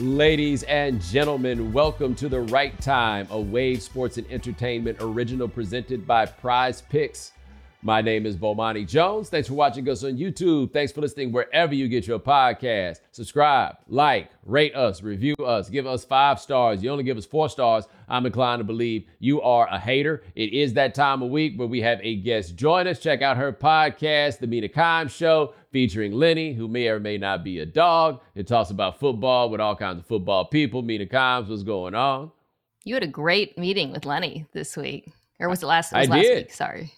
Ladies and gentlemen, welcome to the right time, a Wave Sports and Entertainment original presented by Prize Picks. My name is Bomani Jones. Thanks for watching us on YouTube. Thanks for listening wherever you get your podcast. Subscribe, like, rate us, review us, give us five stars. You only give us four stars. I'm inclined to believe you are a hater. It is that time of week where we have a guest join us. Check out her podcast, The Mina Kimes Show featuring Lenny, who may or may not be a dog. It talks about football with all kinds of football people. Mina Kimes, what's going on? You had a great meeting with Lenny this week. Or was it last, it was I last did. week? Sorry.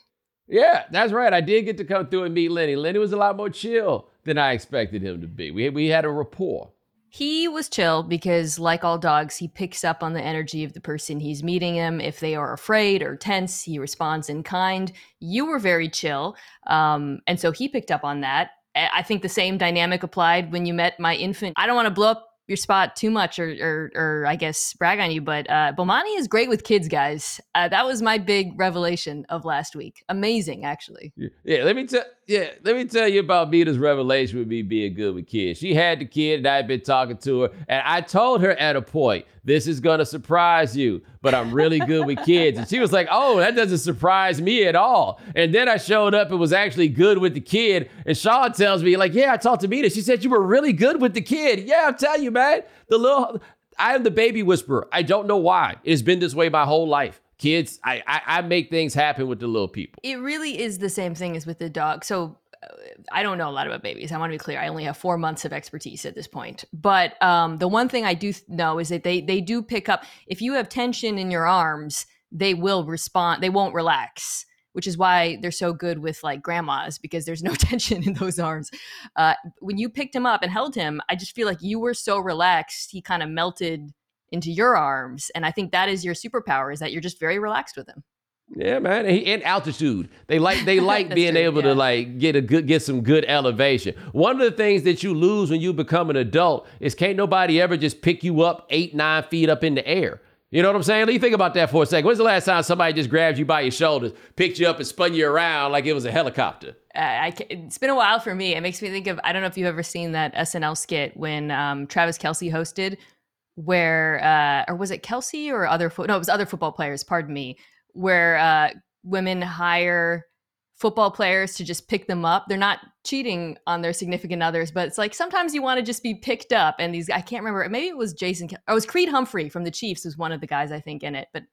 Yeah, that's right. I did get to come through and meet Lenny. Lenny was a lot more chill than I expected him to be. We, we had a rapport. He was chill because, like all dogs, he picks up on the energy of the person he's meeting him. If they are afraid or tense, he responds in kind. You were very chill. Um, and so he picked up on that. I I think the same dynamic applied when you met my infant. I don't want to blow up your spot too much or, or, or I guess brag on you, but uh, Bomani is great with kids, guys. Uh, that was my big revelation of last week. Amazing, actually. Yeah, let me tell yeah, let me tell you about Mina's revelation with me being good with kids. She had the kid and I had been talking to her, and I told her at a point, this is gonna surprise you, but I'm really good with kids. And she was like, Oh, that doesn't surprise me at all. And then I showed up and was actually good with the kid. And Sean tells me, like, yeah, I talked to Mina. She said you were really good with the kid. Yeah, I'm telling you, man. The little I am the baby whisperer. I don't know why. It's been this way my whole life. Kids, I, I, I make things happen with the little people. It really is the same thing as with the dog. So I don't know a lot about babies. I want to be clear. I only have four months of expertise at this point. But um, the one thing I do know is that they they do pick up. If you have tension in your arms, they will respond. They won't relax, which is why they're so good with like grandmas because there's no tension in those arms. Uh, when you picked him up and held him, I just feel like you were so relaxed. He kind of melted into your arms, and I think that is your superpower: is that you're just very relaxed with him. Yeah, man, and, and altitude. They like they like being true, able yeah. to like get a good get some good elevation. One of the things that you lose when you become an adult is can't nobody ever just pick you up eight nine feet up in the air. You know what I'm saying? Let you think about that for a second. When's the last time somebody just grabbed you by your shoulders, picked you up, and spun you around like it was a helicopter? uh, I it's been a while for me. It makes me think of I don't know if you've ever seen that SNL skit when um, Travis Kelce hosted, where uh, or was it Kelce or other fo- no it was other football players. Pardon me, where uh, women hire football players to just pick them up. They're not cheating on their significant others, but it's like sometimes you want to just be picked up. And these I can't remember. Maybe it was Jason. It was Creed Humphrey from the Chiefs was one of the guys I think in it. But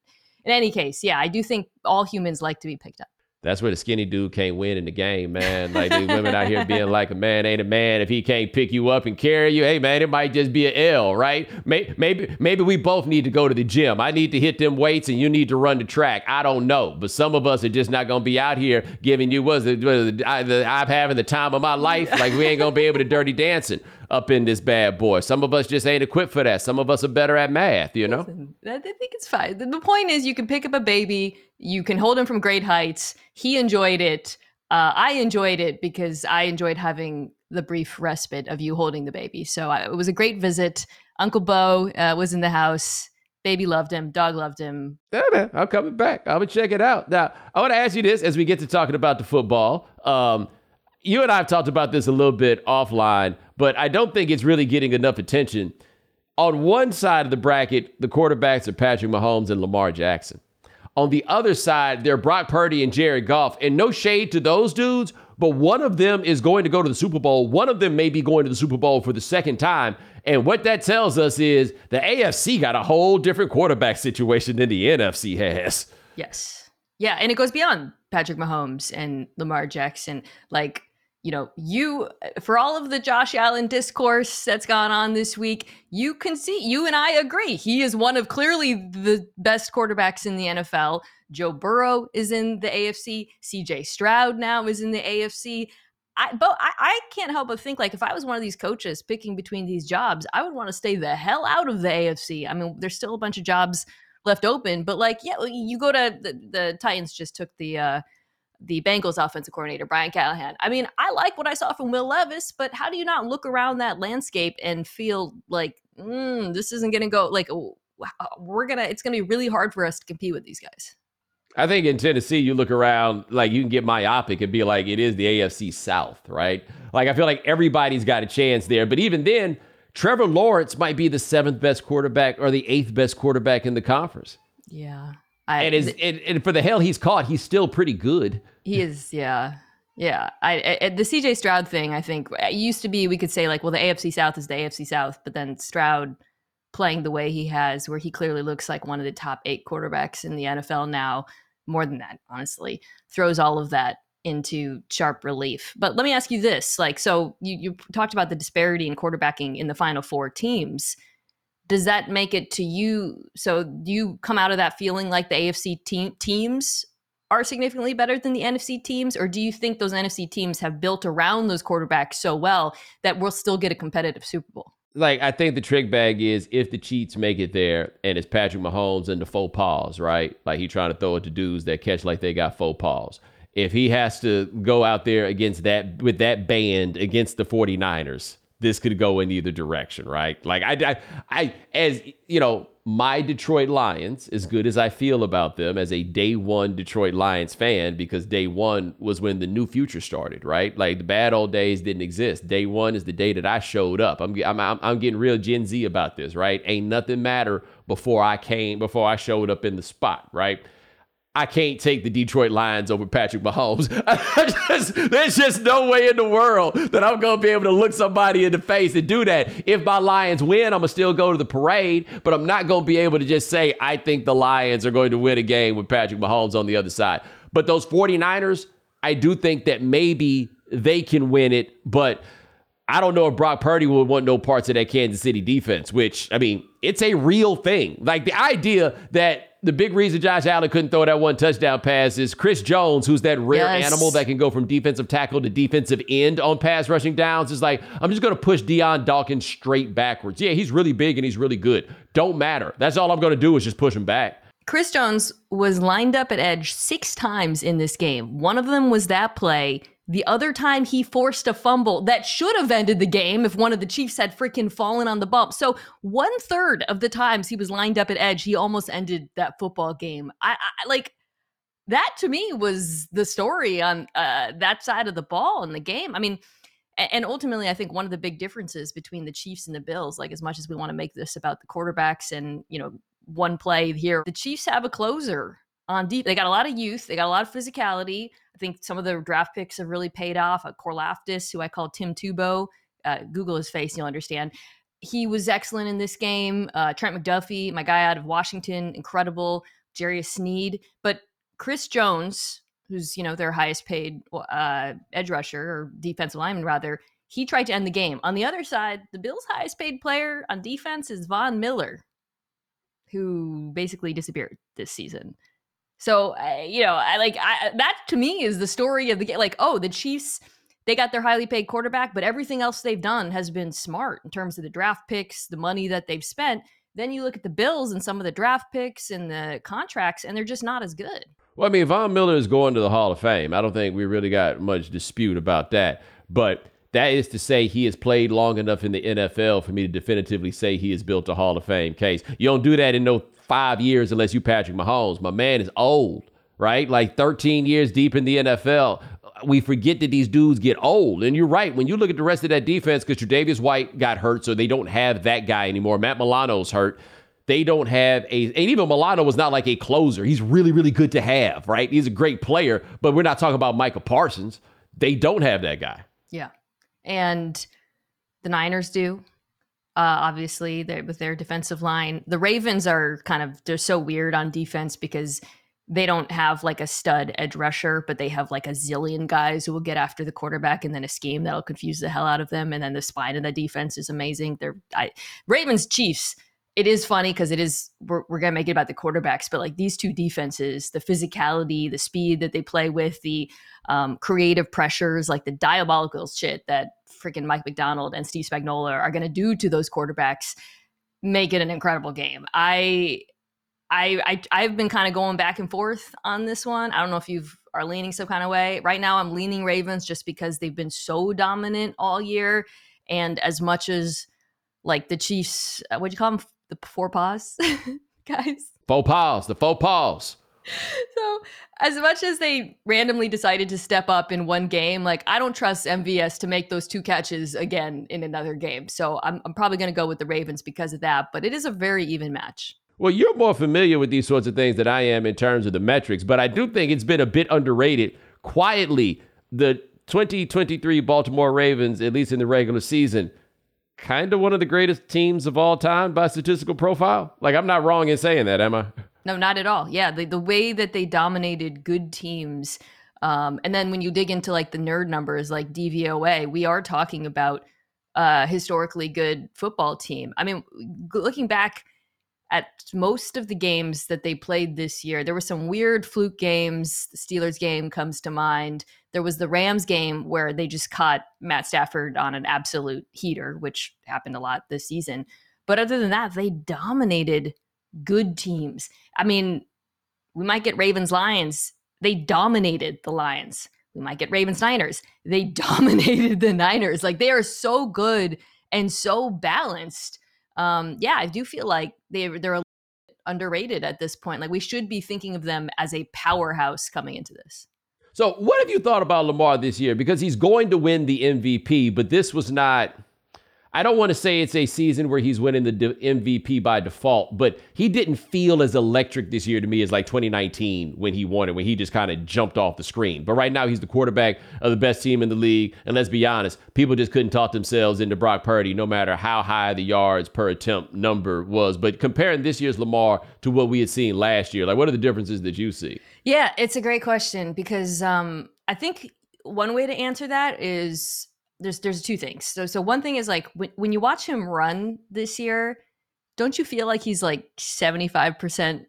in any case, yeah, I do think all humans like to be picked up. That's where the skinny dude can't win in the game, man. Like these women out here being like a man ain't a man if he can't pick you up and carry you. Hey, man, it might just be an L, right? Maybe, maybe, maybe we both need to go to the gym. I need to hit them weights and you need to run the track. I don't know, but some of us are just not gonna be out here giving you what's was it, I, the, I'm having the time of my life. Like we ain't gonna be able to dirty dancing up in this bad boy. Some of us just ain't equipped for that. Some of us are better at math, you know. Listen, I think it's fine. The- point is, you can pick up a baby, you can hold him from great heights. He enjoyed it. Uh, I enjoyed it because I enjoyed having the brief respite of you holding the baby. So I, it was a great visit. Uncle Bo uh, was in the house. Baby loved him. Dog loved him. Yeah, man, I'm coming back. I'm gonna check it out. Now, I want to ask you this as we get to talking about the football. Um, you and I have talked about this a little bit offline, but I don't think it's really getting enough attention. On one side of the bracket, the quarterbacks are Patrick Mahomes and Lamar Jackson. On the other side, they're Brock Purdy and Jared Goff. And no shade to those dudes, but one of them is going to go to the Super Bowl. One of them may be going to the Super Bowl for the second time. And what that tells us is the AFC got a whole different quarterback situation than the NFC has. Yes. Yeah. And it goes beyond Patrick Mahomes and Lamar Jackson. Like, you know, you for all of the Josh Allen discourse that's gone on this week, you can see you and I agree. He is one of clearly the best quarterbacks in the NFL. Joe Burrow is in the AFC. CJ Stroud now is in the AFC. I but I, I can't help but think like if I was one of these coaches picking between these jobs, I would want to stay the hell out of the AFC. I mean, there's still a bunch of jobs left open, but like, yeah, you go to the, the Titans just took the uh the Bengals offensive coordinator, Brian Callahan. I mean, I like what I saw from Will Levis, but how do you not look around that landscape and feel like mm, this isn't going to go like we're gonna? It's gonna be really hard for us to compete with these guys. I think in Tennessee, you look around like you can get myopic and be like, it is the AFC South, right? Like I feel like everybody's got a chance there, but even then, Trevor Lawrence might be the seventh best quarterback or the eighth best quarterback in the conference. Yeah. I, and, is, and, and for the hell he's caught, he's still pretty good. He is, yeah. Yeah, I, I, the CJ Stroud thing. I think it used to be we could say like, well, the AFC South is the AFC South, but then Stroud playing the way he has, where he clearly looks like one of the top eight quarterbacks in the NFL now, more than that, honestly, throws all of that into sharp relief. But let me ask you this: like, so you you talked about the disparity in quarterbacking in the final four teams does that make it to you? So do you come out of that feeling like the AFC team, teams are significantly better than the NFC teams, or do you think those NFC teams have built around those quarterbacks so well that we'll still get a competitive Super Bowl? Like I think the trick bag is if the cheats make it there, and it's Patrick Mahomes and the faux paws, right? Like he trying to throw it to dudes that catch like they got faux paws If he has to go out there against that with that band against the 49ers, this could go in either direction, right? Like I, I, I, as you know, my Detroit Lions, as good as I feel about them as a day one Detroit Lions fan, because day one was when the new future started, right? Like the bad old days didn't exist. Day one is the day that I showed up. I'm, I'm, I'm getting real Gen Z about this, right? Ain't nothing matter before I came, before I showed up in the spot, right? I can't take the Detroit Lions over Patrick Mahomes. just, there's just no way in the world that I'm going to be able to look somebody in the face and do that. If my Lions win, I'm going to still go to the parade, but I'm not going to be able to just say, I think the Lions are going to win a game with Patrick Mahomes on the other side. But those 49ers, I do think that maybe they can win it, but I don't know if Brock Purdy would want no parts of that Kansas City defense, which, I mean, it's a real thing. Like the idea that the big reason Josh Allen couldn't throw that one touchdown pass is Chris Jones, who's that rare yes. animal that can go from defensive tackle to defensive end on pass rushing downs, is like, I'm just going to push Dion Dawkins straight backwards. Yeah, he's really big and he's really good. Don't matter. That's all I'm going to do is just push him back. Chris Jones was lined up at edge six times in this game. One of them was that play the other time he forced a fumble that should have ended the game if one of the Chiefs had freaking fallen on the bump. So one third of the times he was lined up at edge, he almost ended that football game. I, I like that to me was the story on uh, that side of the ball in the game. I mean, and ultimately, I think one of the big differences between the Chiefs and the Bills, like as much as we want to make this about the quarterbacks and you know one play here, the Chiefs have a closer on deep. They got a lot of youth. They got a lot of physicality. I think some of the draft picks have really paid off. Uh, Karlaftis, who I call Tim Tebow, uh, Google his face, you'll understand. He was excellent in this game. Uh, Trent McDuffie, my guy out of Washington, incredible. Jarius Sneed, but Chris Jones, who's you know their highest paid uh, edge rusher or defensive lineman rather, he tried to end the game. On the other side, the Bills' highest paid player on defense is Von Miller, who basically disappeared this season. So uh, you know, I like I, that to me is the story of the game. Like, oh, the Chiefs they got their highly paid quarterback, but everything else they've done has been smart in terms of the draft picks, the money that they've spent. Then you look at the Bills and some of the draft picks and the contracts, and they're just not as good. Well, I mean, Von Miller is going to the Hall of Fame. I don't think we really got much dispute about that. But that is to say, he has played long enough in the NFL for me to definitively say he has built a Hall of Fame case. You don't do that in no five years unless you Patrick Mahomes. My man is old, right? Like 13 years deep in the NFL. We forget that these dudes get old. And you're right. When you look at the rest of that defense, because Tre'Davious White got hurt, so they don't have that guy anymore. Matt Milano's hurt. They don't have a, and even Milano was not like a closer. He's really, really good to have, right? He's a great player, but we're not talking about Micah Parsons. They don't have that guy. Yeah. And the Niners do. Uh, obviously, with their defensive line, the Ravens are kind of they're so weird on defense because they don't have like a stud edge rusher, but they have like a zillion guys who will get after the quarterback and then a scheme that'll confuse the hell out of them. And then the spine of the defense is amazing. They're I, Ravens Chiefs. It is funny because it is we're, we're gonna make it about the quarterbacks, but like these two defenses, the physicality, the speed that they play with, the um, creative pressures, like the diabolical shit that freaking Mike Macdonald and Steve Spagnuolo are gonna do to those quarterbacks, make it an incredible game. I I, I have been kind of going back and forth on this one. I don't know if you are leaning some kind of way. Right now, I'm leaning Ravens just because they've been so dominant all year, and as much as like the Chiefs, uh, what do you call them? The four paws, guys. Faux paws. The faux paws. So, as much as they randomly decided to step up in one game, like I don't trust MVS to make those two catches again in another game. So, I'm, I'm probably going to go with the Ravens because of that. But it is a very even match. Well, you're more familiar with these sorts of things than I am in terms of the metrics, but I do think it's been a bit underrated. Quietly, the 2023 Baltimore Ravens, at least in the regular season, kind of one of the greatest teams of all time by statistical profile. Like, I'm not wrong in saying that, am I? No, not at all. Yeah, the, the way that they dominated good teams. Um, and then when you dig into like the nerd numbers, like DVOA, we are talking about a historically good football team. I mean, looking back at most of the games that they played this year. There were some weird fluke games. The Steelers game comes to mind. There was the Rams game where they just caught Matt Stafford on an absolute heater, which happened a lot this season. But other than that, they dominated good teams. I mean, we might get Ravens Lions. They dominated the Lions. We might get Ravens Niners. They dominated the Niners. Like they are so good and so balanced um, yeah, I do feel like they they're underrated at this point. Like we should be thinking of them as a powerhouse coming into this. So, what have you thought about Lamar this year? Because he's going to win the MVP, but this was not I don't want to say it's a season where he's winning the MVP by default, but he didn't feel as electric this year to me as like 2019 when he won it, when he just kind of jumped off the screen. But right now, he's the quarterback of the best team in the league. And let's be honest, people just couldn't talk themselves into Brock Purdy, no matter how high the yards per attempt number was. But comparing this year's Lamar to what we had seen last year, like what are the differences that you see? Yeah, it's a great question because um, I think one way to answer that is there's there's two things. So so one thing is like when when you watch him run this year, don't you feel like he's like 75%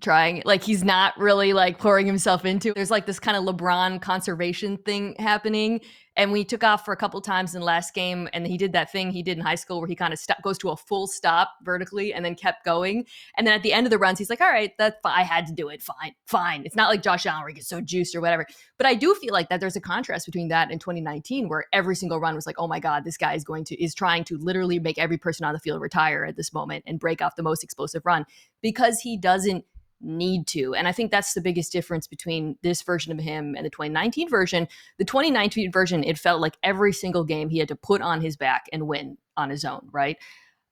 trying like he's not really like pouring himself into there's like this kind of lebron conservation thing happening and we took off for a couple times in the last game and he did that thing he did in high school where he kind of st- goes to a full stop vertically and then kept going. And then at the end of the runs he's like all right that's i had to do it. Fine fine. It's not like josh allen gets so juiced or whatever. But i do feel like that there's a contrast between that and 2019 where every single run was like oh my god this guy is going to is trying to literally make every person on the field retire at this moment and break off the most explosive run. Because he doesn't need to. And I think that's the biggest difference between this version of him and the 2019 version. The 2019 version, it felt like every single game he had to put on his back and win on his own, right?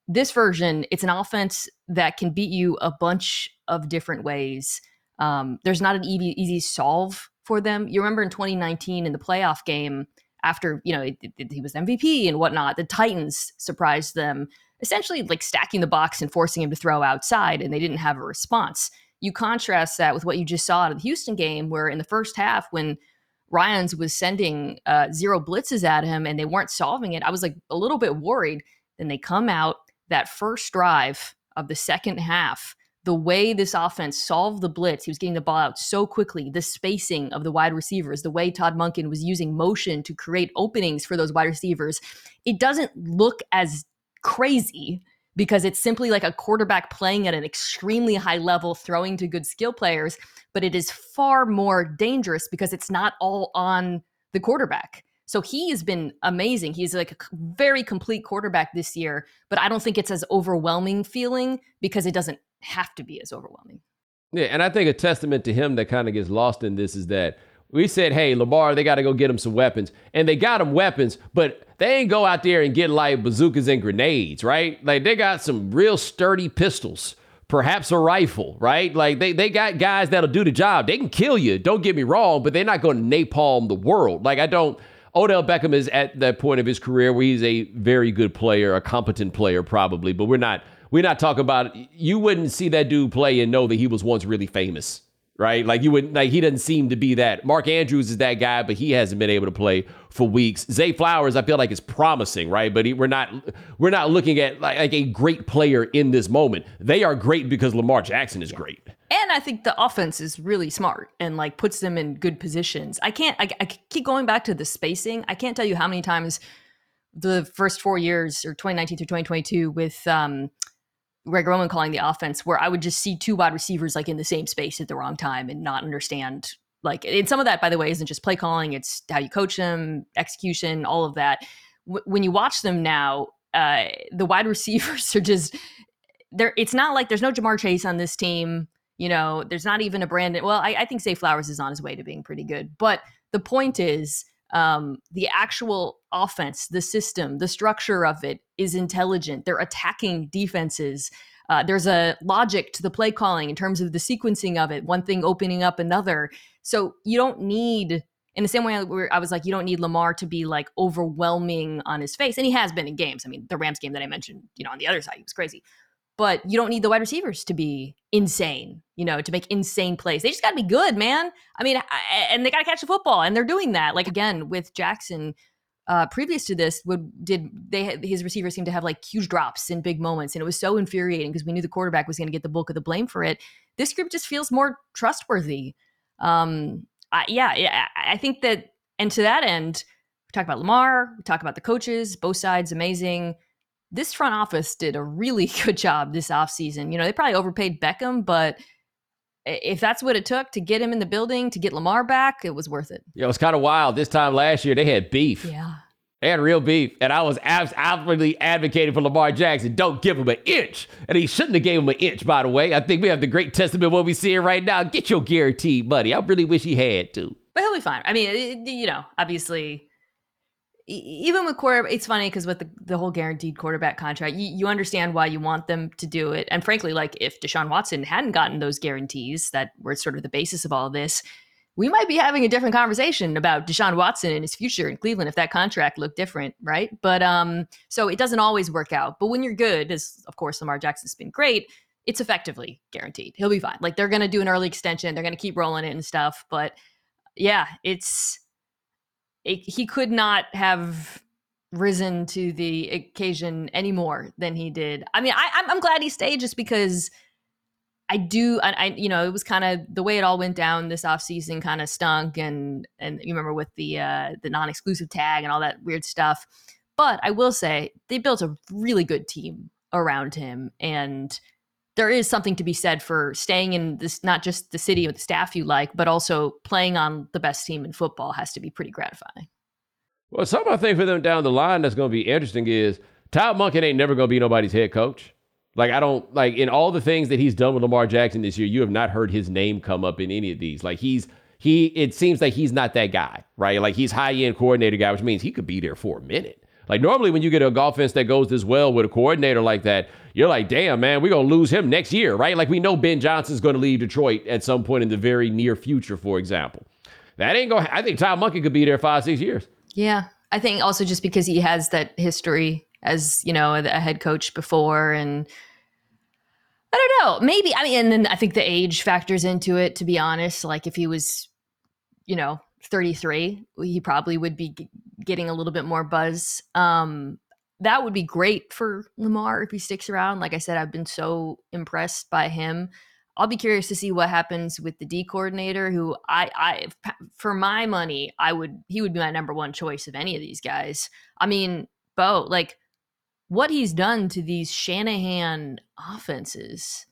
This version, it's an offense that can beat you a bunch of different ways. Um, there's not an easy, easy solve for them. You remember in 2019 in the playoff game, after you know he was MVP and whatnot, the Titans surprised them, essentially like stacking the box and forcing him to throw outside, and they didn't have a response you contrast that with what you just saw at the Houston game, where in the first half, when Ryans was sending uh, zero blitzes at him and they weren't solving it, I was like a little bit worried. Then they come out that first drive of the second half. The way this offense solved the blitz, he was getting the ball out so quickly, the spacing of the wide receivers, the way Todd Monken was using motion to create openings for those wide receivers, it doesn't look as crazy because it's simply like a quarterback playing at an extremely high level, throwing to good skill players, but it is far more dangerous because it's not all on the quarterback. So he has been amazing. He's like a very complete quarterback this year, but I don't think it's as overwhelming feeling because it doesn't have to be as overwhelming. Yeah, and I think a testament to him that kind of gets lost in this is that we said, hey, Lamar, they got to go get him some weapons. And they got him weapons, but they ain't go out there and get like bazookas and grenades, right? Like they got some real sturdy pistols, perhaps a rifle, right? Like they, they got guys that'll do the job. They can kill you, don't get me wrong, but they're not going to napalm the world. Like I don't. Odell Beckham is at that point of his career where he's a very good player, a competent player, probably, but we're not we're not talking about you wouldn't see that dude play and know that he was once really famous right? Like you would like he doesn't seem to be that. Mark Andrews is that guy, but he hasn't been able to play for weeks. Zay Flowers, I feel like is promising, right? But he, we're not we're not looking at like, like, a great player in this moment. They are great because Lamar Jackson is great. And I think the offense is really smart and like puts them in good positions. I can't I, I keep going back to the spacing. I can't tell you how many times the first four years or 2019 through 2022 with um Greg Roman calling the offense where I would just see two wide receivers like in the same space at the wrong time and not understand like and some of that by the way isn't just play calling it's how you coach them execution all of that. W- when you watch them now uh the wide receivers are just there it's not like there's no Ja'Marr Chase on this team you know there's not even a Brandon well I, I think Zay Flowers is on his way to being pretty good but the point is um, the actual offense, the system, the structure of it is intelligent. They're attacking defenses. Uh, there's a logic to the play calling in terms of the sequencing of it, one thing opening up another. So you don't need, in the same way I was like, you don't need Lamar to be like overwhelming on his face. And he has been in games. I mean, the Rams game that I mentioned, you know, on the other side, he was crazy but you don't need the wide receivers to be insane, you know, to make insane plays. They just got to be good, man. I mean, and they got to catch the football, and they're doing that. Like again with Jackson, uh, previous to this, would did they his receivers seemed to have like huge drops in big moments, and it was so infuriating because we knew the quarterback was going to get the bulk of the blame for it. This group just feels more trustworthy. Um, I, yeah, I think that, and to that end, we talk about Lamar, we talk about the coaches, both sides amazing this front office did a really good job this offseason. You know, they probably overpaid Beckham, but if that's what it took to get him in the building, to get Lamar back, it was worth it. Yeah, it was kind of wild. This time last year, they had beef. Yeah. They had real beef. And I was absolutely advocating for Lamar Jackson. Don't give him an inch. And he shouldn't have gave him an inch, by the way. I think we have the great testament of what we see right now. Get your guaranteed money. I really wish he had to. But he'll be fine. I mean, you know, obviously even with quarterback, it's funny because with the, the whole guaranteed quarterback contract, you, you understand why you want them to do it. And frankly, like if Deshaun Watson hadn't gotten those guarantees that were sort of the basis of all of this, we might be having a different conversation about Deshaun Watson and his future in Cleveland if that contract looked different, right? But um, so it doesn't always work out. But when you're good, as of course Lamar Jackson's been great, it's effectively guaranteed. He'll be fine. Like they're gonna do an early extension, they're gonna keep rolling it and stuff. But yeah, it's it, he could not have risen to the occasion any more than he did. I mean, I, I'm, I'm glad he stayed just because I do. I, I you know, it was kind of the way it all went down this offseason kind of stunk, and and you remember with the uh, the non-exclusive tag and all that weird stuff. But I will say they built a really good team around him, and there is something to be said for staying in this not just the city with the staff you like, but also playing on the best team in football has to be pretty gratifying. Well, something I think for them down the line that's going to be interesting is Todd Monken ain't never going to be nobody's head coach. Like I don't like in all the things that he's done with Lamar Jackson this year, you have not heard his name come up in any of these. Like he's he it seems like he's not that guy, right? Like he's high end coordinator guy, which means he could be there for a minute. Like normally when you get a offense that goes this well with a coordinator like that, you're like, damn, man, we're gonna lose him next year, right? Like we know Ben Johnson's gonna leave Detroit at some point in the very near future, for example. That ain't gonna I think Todd Monken could be there five, six years. Yeah. I think also just because he has that history as, you know, a head coach before and I don't know. Maybe I mean, and then I think the age factors into it. To be honest, like if he was, you know, 33, he probably would be getting a little bit more buzz. Um, that would be great for Lamar if he sticks around. Like I said, I've been so impressed by him. I'll be curious to see what happens with the D coordinator, who I, I, for my money, I would, he would be my number one choice of any of these guys. I mean, Bo, like what he's done to these Shanahan offenses,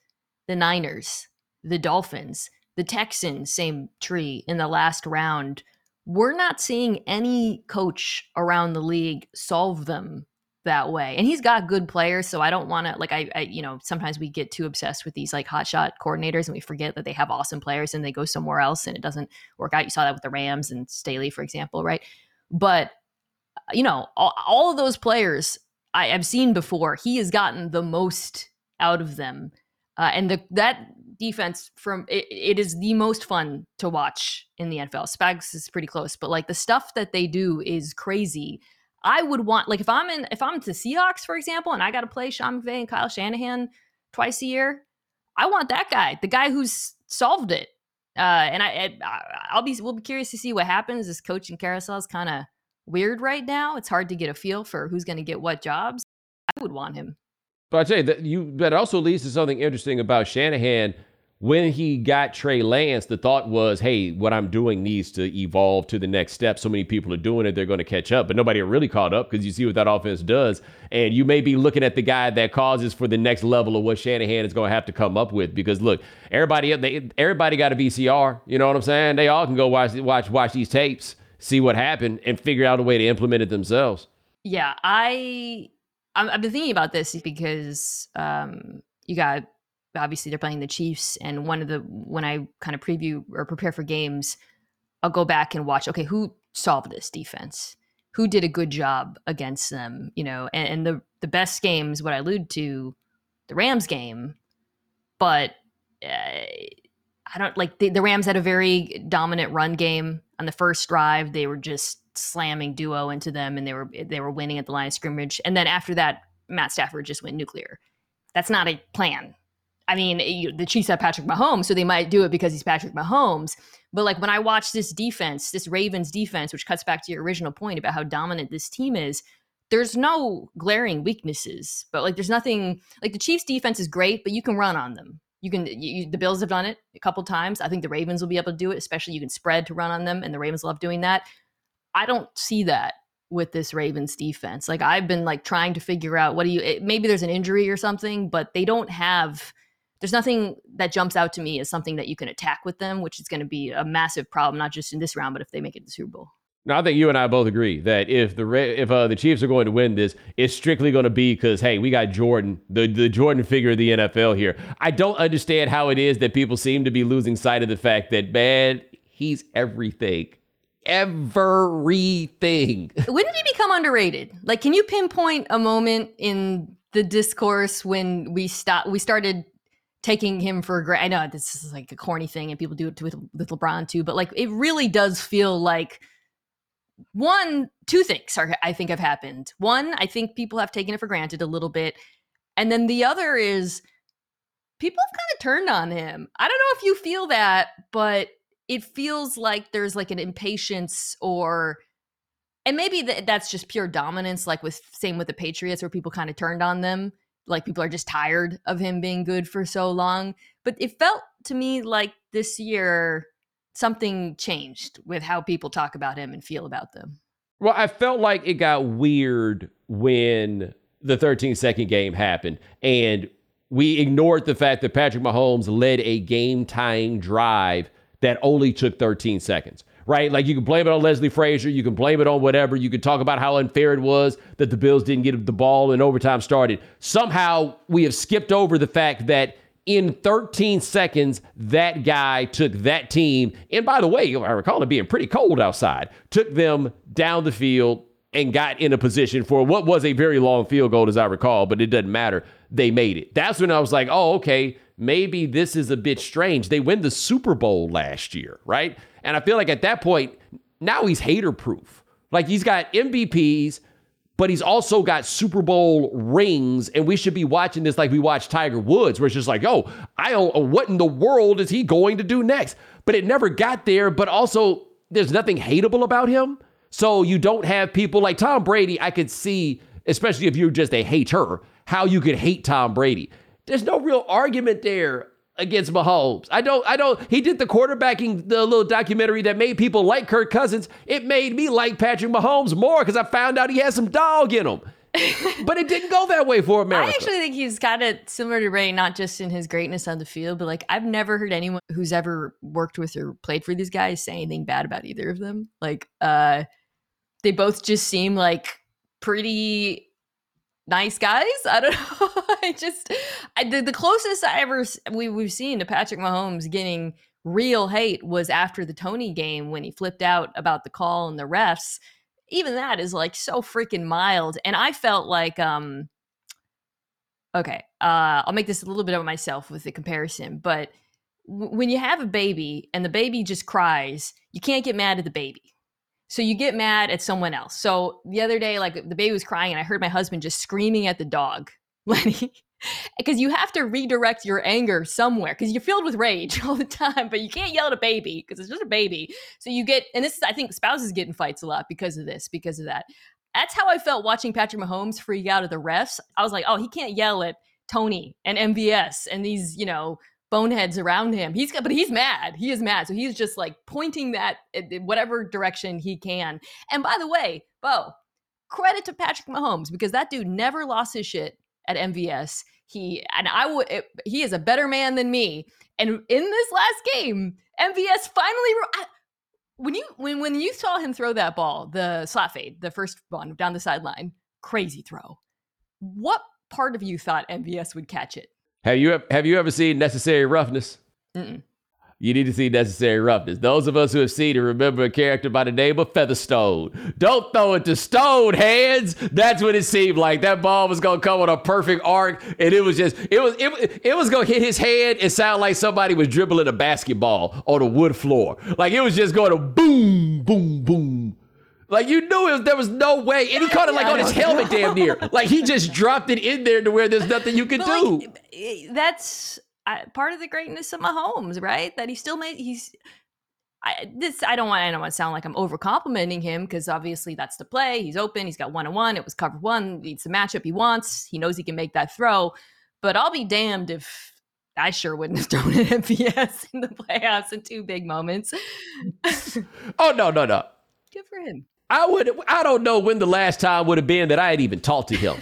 the Niners, the Dolphins, the Texans, same tree in the last round. We're not seeing any coach around the league solve them that way. And he's got good players, so I don't want to like I, I, you know sometimes we get too obsessed with these like hotshot coordinators and we forget that they have awesome players and they go somewhere else and it doesn't work out. You saw that with the Rams and Staley, for example, right? But you know all, all of those players I have seen before. He has gotten the most out of them, uh, and the that defense from it, it is the most fun to watch in the NFL. Spags is pretty close, but like the stuff that they do is crazy. I would want like if I'm in if I'm the Seahawks, for example, and I got to play Sean McVay and Kyle Shanahan twice a year, I want that guy, the guy who's solved it Uh, and I, I, will be, we'll be curious to see what happens. This coaching carousel is kind of weird right now. It's hard to get a feel for who's going to get what jobs. I would want him. But I tell you that you that also leads to something interesting about Shanahan when he got Trey Lance, the thought was, hey, what I'm doing needs to evolve to the next step. So many people are doing it, they're going to catch up. But nobody really caught up because you see what that offense does. And you may be looking at the guy that causes for the next level of what Shanahan is going to have to come up with. Because look, everybody they, everybody got a VCR. You know what I'm saying? They all can go watch watch watch these tapes, see what happened, and figure out a way to implement it themselves. Yeah, I I've been thinking about this because um, you got obviously they're playing the Chiefs, and one of the when I kind of preview or prepare for games, I'll go back and watch. Okay, who solved this defense? Who did a good job against them? You know, and, and the the best games, what I allude to, the Rams game, but uh, I don't like the, the Rams had a very dominant run game on the first drive. They were just slamming duo into them, and they were they were winning at the line of scrimmage. And then after that, Matt Stafford just went nuclear. That's not a plan I mean, eh, you, the Chiefs have Patrick Mahomes, so they might do it because he's Patrick Mahomes. But like when I watch this defense, this Ravens defense, which cuts back to your original point about how dominant this team is, there's no glaring weaknesses. But like, there's nothing like the Chiefs defense is great, but you can run on them. You can. You, the Bills have done it a couple times. I think the Ravens will be able to do it, especially you can spread to run on them, and the Ravens love doing that. I don't see that with this Ravens defense. Like I've been like trying to figure out what do you it, maybe there's an injury or something, but they don't have there's nothing that jumps out to me as something that you can attack with them, which is going to be a massive problem, not just in this round, but if they make it to the Super Bowl. No, I think you and I both agree that if the if uh, the Chiefs are going to win this, it's strictly going to be because hey, we got Jordan, the the Jordan figure of the NFL here. I don't understand how it is that people seem to be losing sight of the fact that man, he's everything, everything. When did he become underrated? Like, can you pinpoint a moment in the discourse when we stop we started taking him for granted. I know this is like a corny thing, and people do it with with LeBron too. But like, it really does feel like one, two things are I think have happened. One, I think people have taken it for granted a little bit, and then the other is people have kind of turned on him. I don't know if you feel that, but it feels like there's like an impatience or and maybe that's just pure dominance like with same with the patriots where people kind of turned on them like people are just tired of him being good for so long. But it felt to me like this year something changed with how people talk about him and feel about them. Well, I felt like it got weird when the 13 second game happened and we ignored the fact that Patrick Mahomes led a game tying drive that only took 13 seconds right? Like you can blame it on Leslie Frazier, you can blame it on whatever. You can talk about how unfair it was that the Bills didn't get the ball and overtime started. Somehow we have skipped over the fact that in 13 seconds, that guy took that team, and by the way, I recall it being pretty cold outside, took them down the field and got in a position for what was a very long field goal, as I recall, but it doesn't matter. They made it. That's when I was like, oh, okay, maybe this is a bit strange. They win the Super Bowl last year, right? And I feel like at that point, now he's hater proof. Like he's got MVPs, but he's also got Super Bowl rings. And we should be watching this like we watch Tiger Woods, where it's just like, oh, I don't, uh, what in the world is he going to do next? But it never got there. But also, there's nothing hateable about him. So you don't have people like Tom Brady. I could see, especially if you're just a hater, how you could hate Tom Brady. There's no real argument there against Mahomes. I don't, I don't, he did the quarterbacking, the little documentary that made people like Kirk Cousins. It made me like Patrick Mahomes more because I found out he has some dog in him. but it didn't go that way for America. I actually think he's kind of similar to Ray, not just in his greatness on the field, but like I've never heard anyone who's ever worked with or played for these guys say anything bad about either of them. Like, uh, they both just seem like pretty nice guys. I don't know. I just I, the, the closest I ever we we've seen to Patrick Mahomes getting real hate was after the Toney game when he flipped out about the call and the refs. Even that is like so freaking mild, and I felt like um. Okay, uh, I'll make this a little bit of myself with the comparison, but when you have a baby and the baby just cries, you can't get mad at the baby so you get mad at someone else. So the other day, like the baby was crying, and I heard my husband just screaming at the dog, Lenny. because you have to redirect your anger somewhere because you're filled with rage all the time, but you can't yell at a baby because it's just a baby. So you get, and this is, I think spouses get in fights a lot because of this, because of that. That's how I felt watching Patrick Mahomes freak out at the refs. I was like, oh, he can't yell at Toney and MVS and these, you know, boneheads around him. He's but he's mad. He is mad. So he's just like pointing that eh, in whatever direction he can. And by the way, Bo, credit to Patrick Mahomes because that dude never lost his shit at MVS. He and I would eh, he is a better man than me. And in this last game, MVS finally I, when you when when you saw him throw that ball, the slap fade, the first one down the sideline, crazy throw. What part of you thought MVS would catch it? Have you have you ever seen Necessary Roughness? Mm-mm. You need to see Necessary Roughness. Those of us who have seen it remember a character by the name of Featherstone. Don't throw it to stone hands. That's what it seemed like. That ball was gonna come on a perfect arc, and it was just it was it, it was gonna hit his head and sound like somebody was dribbling a basketball on a wood floor. Like it was just going to boom, boom, boom. Like you knew it was, there was no way, and he caught it like on his helmet, damn near. Like he just dropped it in there to where there's nothing you can do. Like, eh, that's part of the greatness of Mahomes, right? That he still made he's. I, this I don't want I don't want to sound like I'm over complimenting him because obviously that's the play. He's open. He's got one on one. It was cover one. It's the matchup he wants. He knows he can make that throw. But I'll be damned if I sure wouldn't have thrown an MVS in the playoffs in two big moments. oh no no no! Good for him. I would I don't know when the last time would have been that I had even talked to him.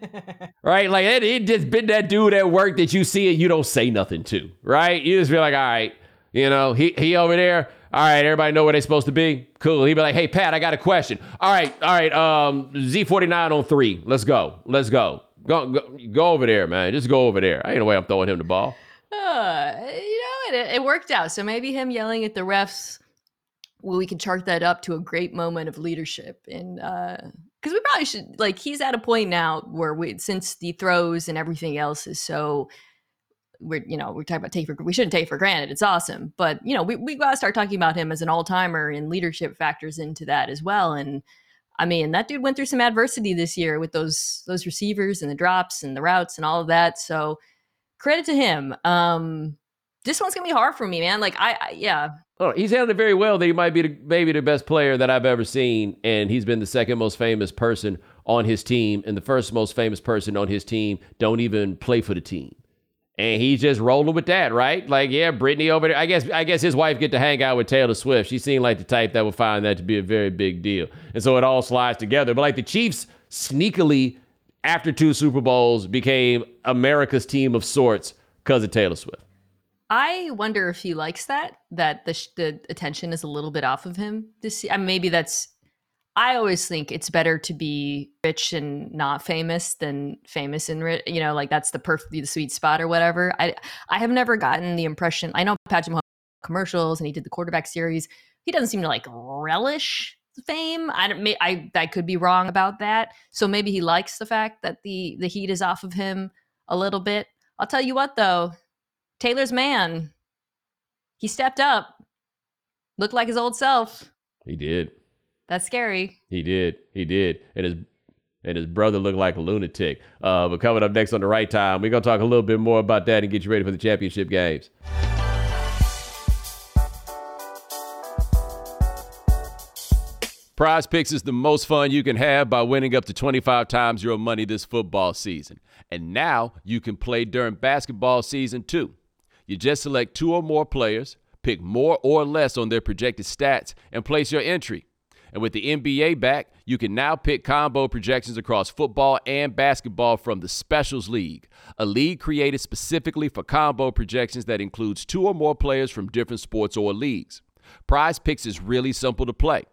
right? Like it, it just been that dude at work that you see and you don't say nothing to. Right? You just be like, all right, you know, he he over there. All right, everybody know where they're supposed to be. Cool. He'd be like, hey Pat, I got a question. All right, all right, um, Z49 on three. Let's go. Let's go. Go go, go over there, man. Just go over there. I ain't no way I'm throwing him the ball. Uh, you know, it, it worked out. So maybe him yelling at the refs well, we can chart that up to a great moment of leadership and because uh, we probably should like he's at a point now where we since the throws and everything else is so we're you know we're talking about take for we shouldn't take for granted it's awesome but you know we, we gotta start talking about him as an all-timer and leadership factors into that as well and i mean that dude went through some adversity this year with those those receivers and the drops and the routes and all of that so credit to him um this one's gonna be hard for me man like i, I yeah Oh, he's handled it very well. That he might be the, maybe the best player that I've ever seen, and he's been the second most famous person on his team, and the first most famous person on his team don't even play for the team, and he's just rolling with that, right? Like, yeah, Brittany over there. I guess I guess his wife get to hang out with Taylor Swift. She seemed like the type that would find that to be a very big deal, and so it all slides together. But like the Chiefs, sneakily after two Super Bowls, became America's team of sorts because of Taylor Swift. I wonder if he likes that that the the attention is a little bit off of him this I mean, maybe that's I always think it's better to be rich and not famous than famous and rich. You know, like that's the perfect, the sweet spot or whatever. I I have never gotten the impression. I know Patrick Mahomes commercials and he did the quarterback series. He doesn't seem to like relish fame. I don't. I I could be wrong about that. So maybe he likes the fact that the the heat is off of him a little bit. I'll tell you what though, Taylor's man. He stepped up. Looked like his old self. He did. That's scary. He did. He did. And his and his brother looked like a lunatic. Uh, but coming up next on the right time, we're gonna talk a little bit more about that and get you ready for the championship games. Prize Picks is the most fun you can have by winning up to 25 times your money this football season. And now you can play during basketball season too. You just select two or more players, pick more or less on their projected stats, and place your entry. And with the NBA back, you can now pick combo projections across football and basketball from the Specials League, a league created specifically for combo projections that includes two or more players from different sports or leagues. Prize Picks is really simple to play.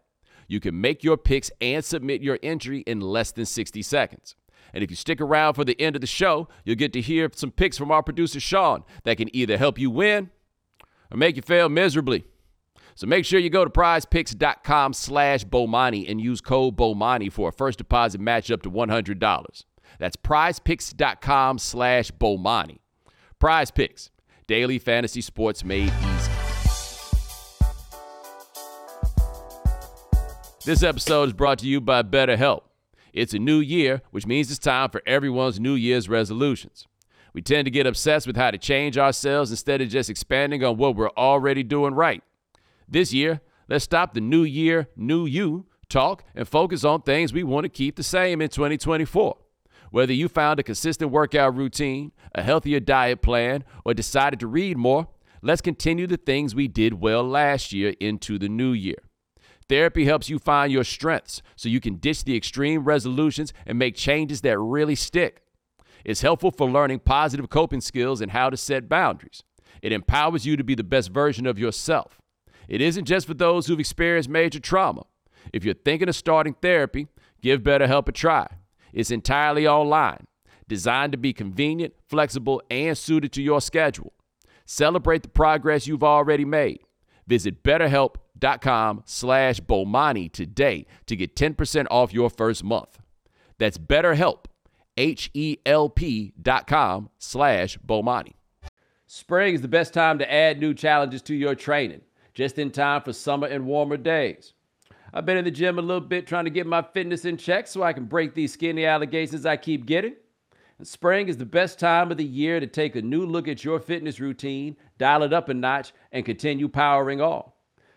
You can make your picks and submit your entry in less than 60 seconds. And if you stick around for the end of the show, you'll get to hear some picks from our producer, Sean, that can either help you win or make you fail miserably. So make sure you go to prizepicks.com slash Bomani and use code Bomani for a first deposit match up to $100. That's prizepicks.com slash Bomani. Prize Picks, daily fantasy sports made easy. This episode is brought to you by BetterHelp. It's a new year, which means it's time for everyone's New Year's resolutions. We tend to get obsessed with how to change ourselves instead of just expanding on what we're already doing right. This year, let's stop the new year, new you talk and focus on things we want to keep the same in 2024. Whether you found a consistent workout routine, a healthier diet plan, or decided to read more, let's continue the things we did well last year into the new year. Therapy helps you find your strengths so you can ditch the extreme resolutions and make changes that really stick. It's helpful for learning positive coping skills and how to set boundaries. It empowers you to be the best version of yourself. It isn't just for those who've experienced major trauma. If you're thinking of starting therapy, give BetterHelp a try. It's entirely online, designed to be convenient, flexible, and suited to your schedule. Celebrate the progress you've already made. Visit betterhelp.com slash Bomani today to get 10% off your first month. That's betterhelp, H-E-L-P dot com slash Bomani. Spring is the best time to add new challenges to your training, just in time for summer and warmer days. I've been in the gym a little bit trying to get my fitness in check so I can break these skinny allegations I keep getting. Spring is the best time of the year to take a new look at your fitness routine, dial it up a notch, and continue powering on.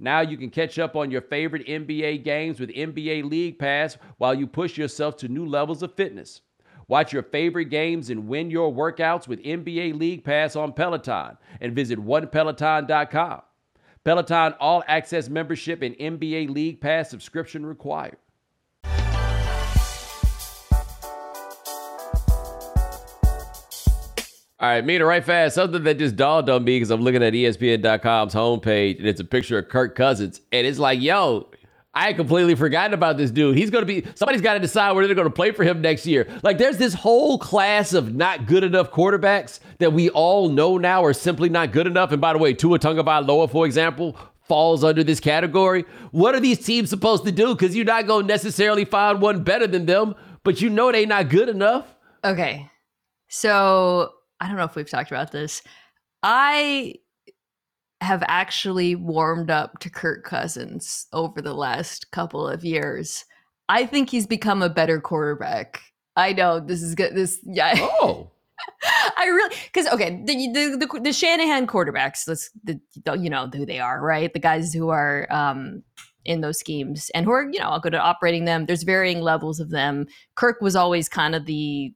Now you can catch up on your favorite NBA games with NBA League Pass while you push yourself to new levels of fitness. Watch your favorite games and win your workouts with NBA League Pass on Peloton and visit onepeloton.com. Peloton All Access membership and NBA League Pass subscription required. All right, Mina, right fast. Something that just dawned on me because I'm looking at ESPN.com's homepage and it's a picture of Kirk Cousins. And it's like, yo, I completely forgotten about this dude. He's going to be, somebody's got to decide where they're going to play for him next year. Like, there's this whole class of not good enough quarterbacks that we all know now are simply not good enough. And by the way, Tua Tagovailoa, for example, falls under this category. What are these teams supposed to do? Because you're not going to necessarily find one better than them, but you know they're not good enough. Okay. So I don't know if we've talked about this. I have actually warmed up to Kirk Cousins over the last couple of years. I think he's become a better quarterback. I know this is good. This yeah. Oh. I really because okay the, the, the the Shanahan quarterbacks let's the, you know who they are right the guys who are um in those schemes and who are you know good at operating them there's varying levels of them Kirk was always kind of the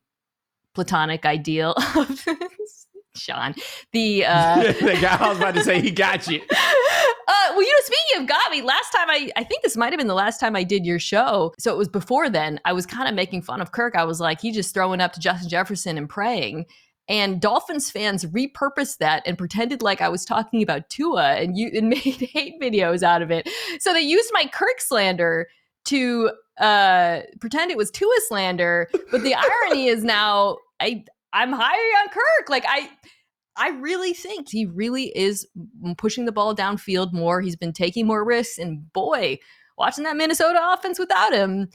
platonic ideal of Sean. The uh the guy I was about to say he got you. Uh, well, you know, speaking of got me, last time I I think this might have been the last time I did your show. So it was before then. I was kind of making fun of Kirk. I was like, he's just throwing up to Justin Jefferson and praying. And Dolphins fans repurposed that and pretended like I was talking about Tua and you and made hate videos out of it. So they used my Kirk slander to uh pretend it was Tua slander. But the irony is now I I'm higher on Kirk. Like I I really think he really is pushing the ball downfield more. He's been taking more risks and boy, watching that Minnesota offense without him,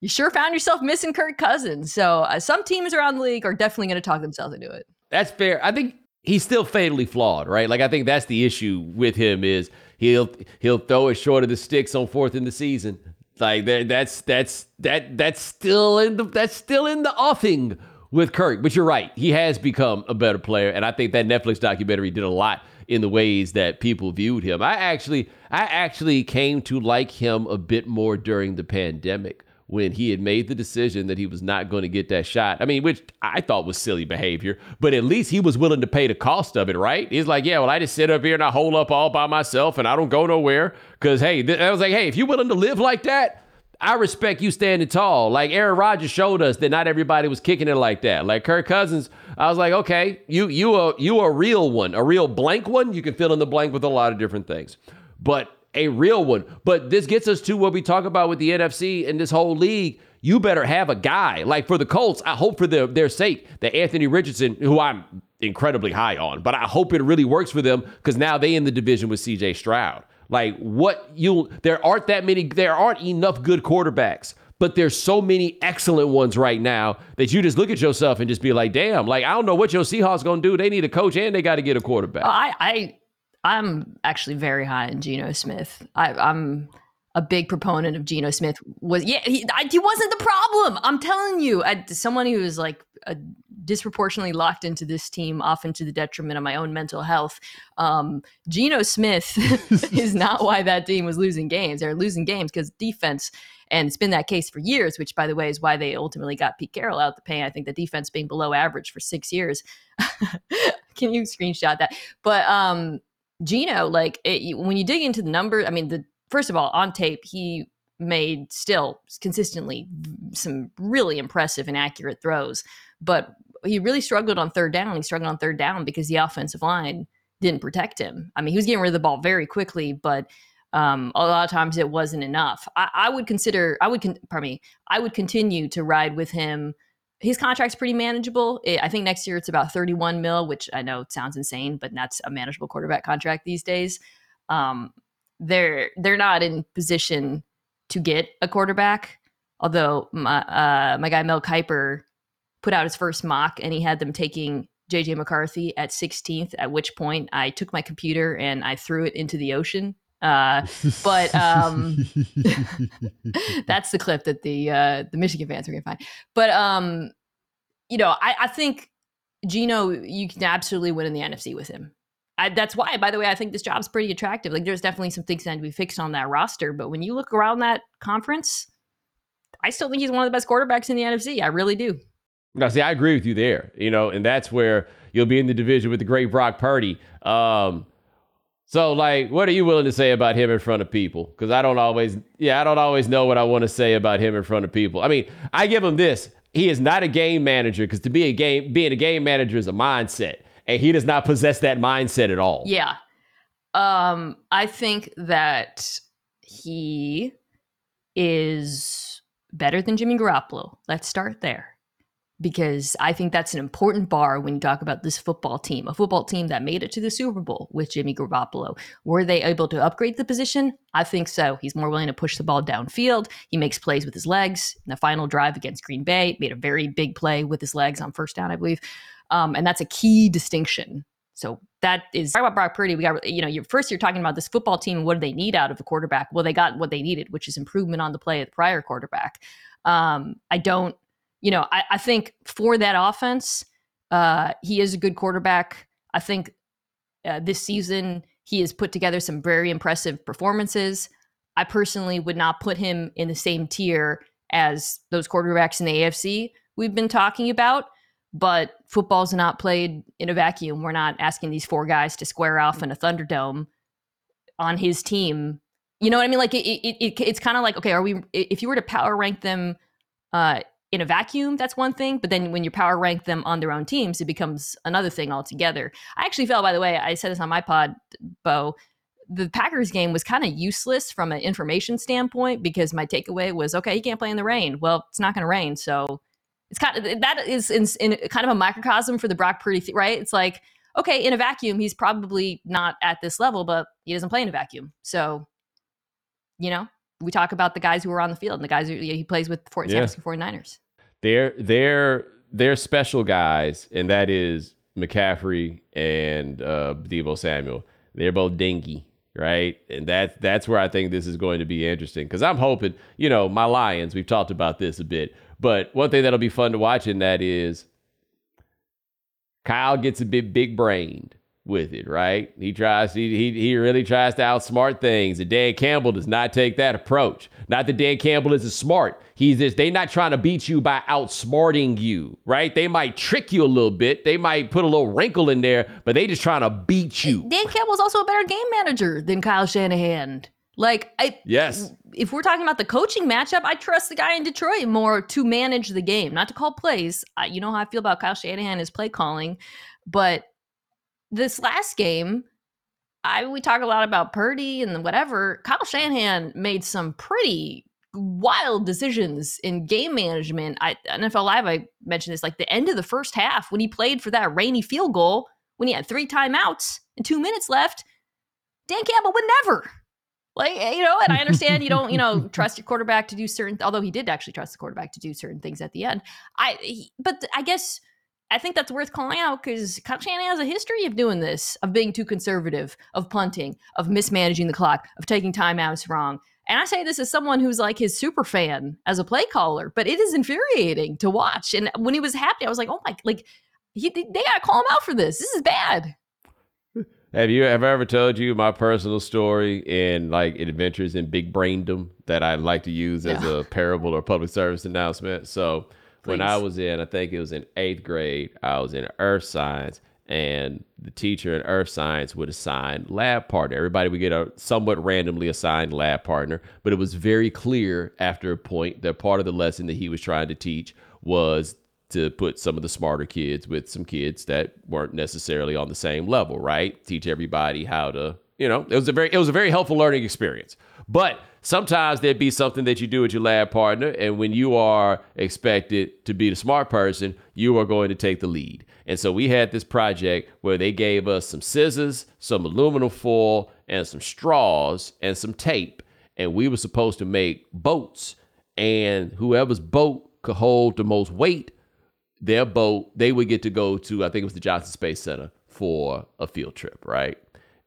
you sure found yourself missing Kirk Cousins. So uh, some teams around the league are definitely going to talk themselves into it. That's fair. I think he's still fatally flawed, right? Like I think that's the issue with him is he'll he'll throw it short of the sticks on fourth in the season. Like that, that's that's that that's still in the that's still in the offing with Kirk. But you're right. He has become a better player. And I think that Netflix documentary did a lot in the ways that people viewed him. I actually I actually came to like him a bit more during the pandemic when he had made the decision that he was not going to get that shot. I mean, which I thought was silly behavior, but at least he was willing to pay the cost of it, right? He's like, yeah, well, I just sit up here and I hold up all by myself and I don't go nowhere because, hey, th- I was like, hey, if you're willing to live like that, I respect you standing tall. Like Aaron Rodgers showed us that not everybody was kicking it like that. Like Kirk Cousins, I was like, okay, you you a you a real one, a real blank one. You can fill in the blank with a lot of different things, but a real one. But this gets us to what we talk about with the NFC and this whole league. you better have a guy. Like for the Colts, I hope for their, their sake that Anthony Richardson, who I'm incredibly high on, but I hope it really works for them because now they in the division with CJ Stroud. Like what you there aren't that many there aren't enough good quarterbacks, but there's so many excellent ones right now that you just look at yourself and just be like, damn, like I don't know what your Seahawks gonna do. They need a coach and they got to get a quarterback. Oh, I, I I'm actually very high in Geno Smith. I, I'm a big proponent of Geno Smith. Was yeah, he, I, he wasn't the problem. I'm telling you, I, someone who is like a, disproportionately locked into this team, often to the detriment of my own mental health. Um, Geno Smith is not why that team was losing games. They're losing games because defense. And it's been that case for years, which, by the way, is why they ultimately got Pete Carroll out the pain. I think the defense being below average for six years. Can you screenshot that? But um, Geno, like it, when you dig into the numbers, I mean, the first of all, on tape, he made still consistently some really impressive and accurate throws, but he really struggled on third down. He struggled on third down because the offensive line didn't protect him. I mean, he was getting rid of the ball very quickly, but um, a lot of times it wasn't enough. I, I would consider, I would, con- pardon me, I would continue to ride with him his contract's pretty manageable. It, I think next year it's about 31 mil, which I know sounds insane, but that's a manageable quarterback contract these days. Um, they're they're not in position to get a quarterback. Although my uh, my guy Mel Kiper put out his first mock and he had them taking JJ McCarthy at 16th. At which point I took my computer and I threw it into the ocean uh, but um, that's the clip that the uh, the Michigan fans are gonna find. But um, you know, I, I think Geno, you can absolutely win in the NFC with him. I, that's why, by the way, I think this job's pretty attractive. Like, there's definitely some things that need to be fixed on that roster. But when you look around that conference, I still think he's one of the best quarterbacks in the NFC. I really do. Now, see, I agree with you there. You know, and that's where you'll be in the division with the great Brock Purdy. Um, so, like, what are you willing to say about him in front of people? Because I don't always, yeah, I don't always know what I want to say about him in front of people. I mean, I give him this: he is not a game manager because to be a game, being a game manager is a mindset, and he does not possess that mindset at all. Yeah, um, I think that he is better than Jimmy Garoppolo. Let's start there because I think that's an important bar when you talk about this football team, a football team that made it to the Super Bowl with Jimmy Garoppolo. Were they able to upgrade the position? I think so. He's more willing to push the ball downfield. He makes plays with his legs. In the final drive against Green Bay, made a very big play with his legs on first down, I believe. Um, and that's a key distinction. So that is talk about Brock Purdy. We got you know, you're, first you're talking about this football team. What do they need out of the quarterback? Well, they got what they needed, which is improvement on the play of the prior quarterback. Um, I don't you know, I, I think for that offense, uh, he is a good quarterback. I think uh, this season he has put together some very impressive performances. I personally would not put him in the same tier as those quarterbacks in the AFC we've been talking about. But football's not played in a vacuum. We're not asking these four guys to square off in a Thunderdome on his team. You know what I mean? Like it, it, it it's kind of like okay, are we? If you were to power rank them uh, in a vacuum, that's one thing. But then when you power rank them on their own teams, it becomes another thing altogether. I actually felt, by the way, I said this on my pod, Bo, the Packers game was kind of useless from an information standpoint because my takeaway was, okay, he can't play in the rain. Well, it's not going to rain. So it's kind of, that is in, in kind of a microcosm for the Brock Purdy, th- right? It's like, okay, in a vacuum, he's probably not at this level, but he doesn't play in a vacuum. So, you know, we talk about the guys who are on the field and the guys who he plays with for San Francisco 49ers. They're they're they're special guys, and that is McCaffrey and uh, Samuel. They're both dingy, right? And that's that's where I think this is going to be interesting because I'm hoping, you know, my Lions. We've talked about this a bit, but one thing that'll be fun to watch in that is Kyle gets a bit big brained with it, right? He tries, he, he, he really tries to outsmart things. And Dan Campbell does not take that approach. Not that Dan Campbell isn't smart. He's just, they're not trying to beat you by outsmarting you, right? They might trick you a little bit. They might put a little wrinkle in there, but they just trying to beat you. Dan Campbell's also a better game manager than Kyle Shanahan. Like I yes, if we're talking about the coaching matchup, I trust the guy in Detroit more to manage the game, not to call plays. I, you know how I feel about Kyle Shanahan his play calling, but this last game, I we talk a lot about Purdy and whatever. Kyle Shanahan made some pretty wild decisions in game management. I NFL Live, I mentioned this like the end of the first half when he played for that rainy field goal when he had three timeouts and two minutes left. Dan Campbell would never. Like, eh, you know, and I understand you don't, you know, trust your quarterback to do certain, although he did actually trust the quarterback to do certain things at the end. I, he, but I guess I think that's worth calling out because Kyle Shanahan has a history of doing this, of being too conservative, of punting, of mismanaging the clock, of taking timeouts wrong. And I say this as someone who's like his super fan as a play caller, but it is infuriating to watch. And when he was happy, I was like, oh my, like, he, they got to call him out for this. This is bad. Have you have I ever told you my personal story in like adventures in big braindom that I like to use as a parable or public service announcement? So Please. when I was in, I think it was in eighth grade, I was in earth science, and the teacher in earth science would assign lab partner. Everybody would get a somewhat randomly assigned lab partner, but it was very clear after a point that part of the lesson that he was trying to teach was to put some of the smarter kids with some kids that weren't necessarily on the same level, right? Teach everybody how to, you know, it was a very it was a very helpful learning experience. But sometimes there'd be something that you do with your lab partner, and when you are expected to be the smart person, you are going to take the lead. And so we had this project where they gave us some scissors, some aluminum foil, and some straws and some tape, and we were supposed to make boats. And whoever's boat could hold the most weight their boat, they would get to go to, I think it was the Johnson Space Center for a field trip, right?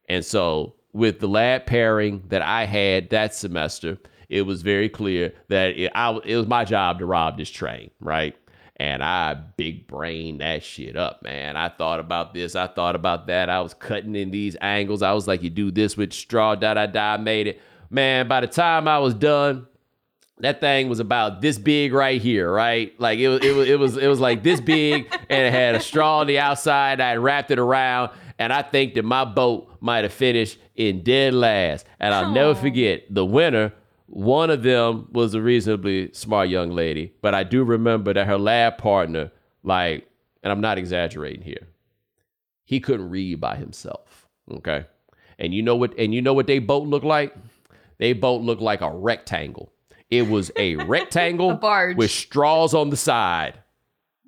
And so with the lab pairing that I had that semester, it was very clear that it, I, it was my job to rob this train, right? And I big brain that shit up, man. I thought about this, I thought about that. I was cutting in these angles. I was like, you do this with straw, da da da, made it. Man, by the time I was done, that thing was about this big right here, right? Like it was, it was, it was, it was like this big, and it had a straw on the outside. I wrapped it around, and I think that my boat might have finished in dead last. And I'll Aww. never forget the winner. One of them was a reasonably smart young lady, but I do remember that her lab partner, like, and I'm not exaggerating here, he couldn't read by himself. Okay, and you know what? And you know what they both looked like? They both looked like a rectangle it was a rectangle a with straws on the side.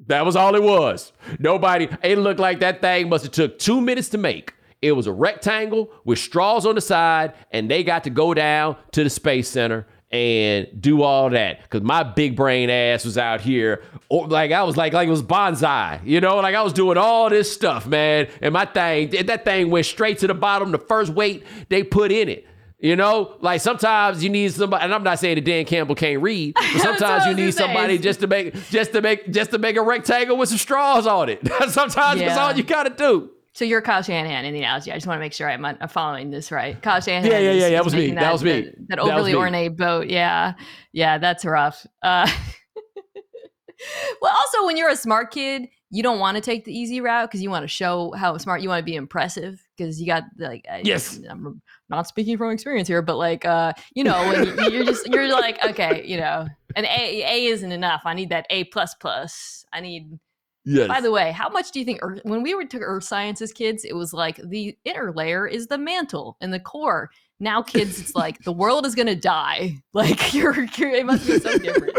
That was all it was. Nobody. It looked like that thing must have took two minutes to make. It was a rectangle with straws on the side, and they got to go down to the space center and do all that because my big brain ass was out here or like I was like like it was bonsai, you know, like I was doing all this stuff, man. And my thing, that thing went straight to the bottom. The first weight they put in it. You know, like sometimes you need somebody, and I'm not saying that Dan Campbell can't read, but sometimes you need somebody just to make just to make just to make a rectangle with some straws on it. sometimes yeah. that's all you gotta do. So you're Kyle Shanahan in the analogy. I just want to make sure I'm, I'm following this right. Kyle Shanahan. Yeah, yeah, yeah. That was me. That, that, was me. That, that overly that ornate boat. Yeah, yeah. That's rough. Uh, well, also when you're a smart kid, you don't want to take the easy route because you want to show how smart you want to be impressive because you got like yes I'm not speaking from experience here but like uh you know when you, are just you're like okay you know an A A isn't enough I need that A plus plus I need Yes. By the way, how much do you think Earth, when we were to Earth Sciences kids, it was like the inner layer is the mantle and the core. Now, kids, it's like the world is gonna die. Like you're, you're it must be so different.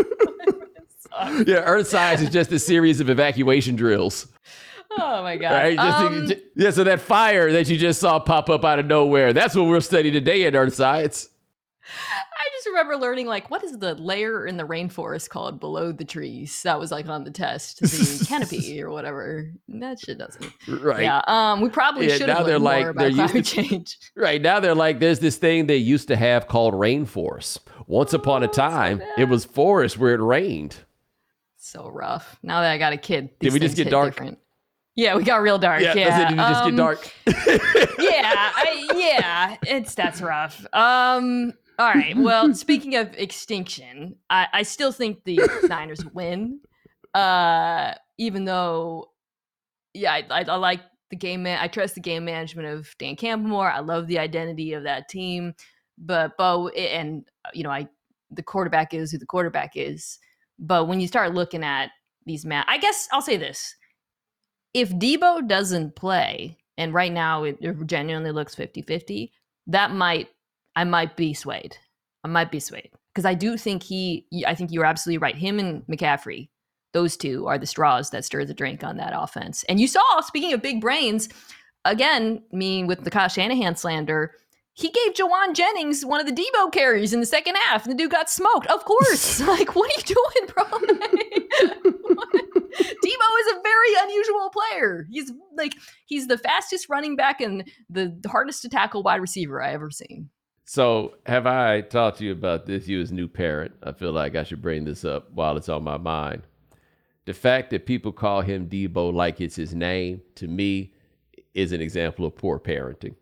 yeah, Earth science is just a series of evacuation drills. Oh my god! Right? Um, yeah, so that fire that you just saw pop up out of nowhere—that's what we're studying today in Earth science. I just remember learning like what is the layer in the rainforest called below the trees? That was like on the test, the canopy or whatever. That shit doesn't. Right. Yeah. Um. We probably yeah, should have learned like, more about climate to, change. Right now they're like, there's this thing they used to have called rainforest. Once oh, upon a time, so it was forest where it rained so rough. Now that I got a kid, did we just get dark? Different. Yeah, we got real dark. Yeah, yeah. just get um, dark? yeah, I, yeah, it's that's rough. Um, all right. Well, speaking of extinction, I, I still think the Niners win. Uh, even though, yeah, I, I, I like the game man. I trust the game management of Dan Campbell more. I love the identity of that team, but Bo and you know, I the quarterback is who the quarterback is. But when you start looking at these mat, I guess I'll say this: if Debo doesn't play, and right now it, it genuinely looks 50-50, that might I might be swayed. I might be swayed. because I do think he, I think you're absolutely right. Him and McCaffrey, those two are the straws that stir the drink on that offense. And you saw, speaking of big brains, again, me with the Kyle Shanahan slander, he gave Jauan Jennings one of the Debo carries in the second half, and the dude got smoked. Of course. like, what are you doing, bro? Debo is a very unusual player. He's like, he's the fastest running back and the hardest to tackle wide receiver I ever seen. So, have I talked to you about this? You as new parent, I feel like I should bring this up while it's on my mind. The fact that people call him Debo like it's his name, to me, is an example of poor parenting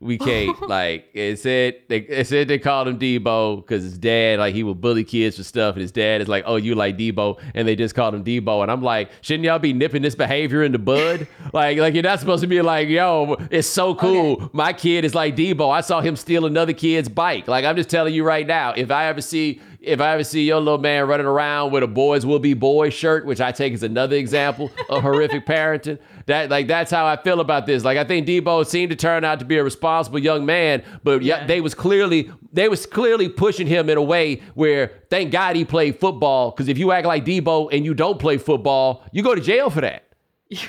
we can't like it said they it said they called him Debo because his dad like he would bully kids for stuff and his dad is like oh you like Debo and they just called him Debo and I'm like shouldn't y'all be nipping this behavior in the bud? Like like you're not supposed to be like yo it's so cool. Okay. my kid is like Debo. I saw him steal another kid's bike. Like I'm just telling you right now if I ever see if I ever see your little man running around with a boys will be boys shirt, which I take as another example of horrific parenting, that like that's how I feel about this. Like I think Debo seemed to turn out to be a responsible young man, but yeah, they was clearly they was clearly pushing him in a way where thank God he played football. Because if you act like Debo and you don't play football, you go to jail for that.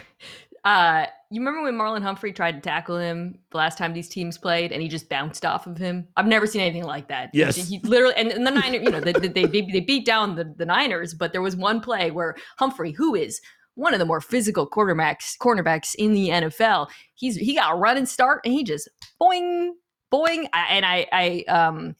Uh, you remember when Marlon Humphrey tried to tackle him the last time these teams played, and he just bounced off of him? I've never seen anything like that. Yes, he literally, and, and the Niners, you know, they, they, they, they beat down the, the Niners, but there was one play where Humphrey, who is one of the more physical quarterbacks cornerbacks in the NFL, he's he got a run and start, and he just boing boing, and I I um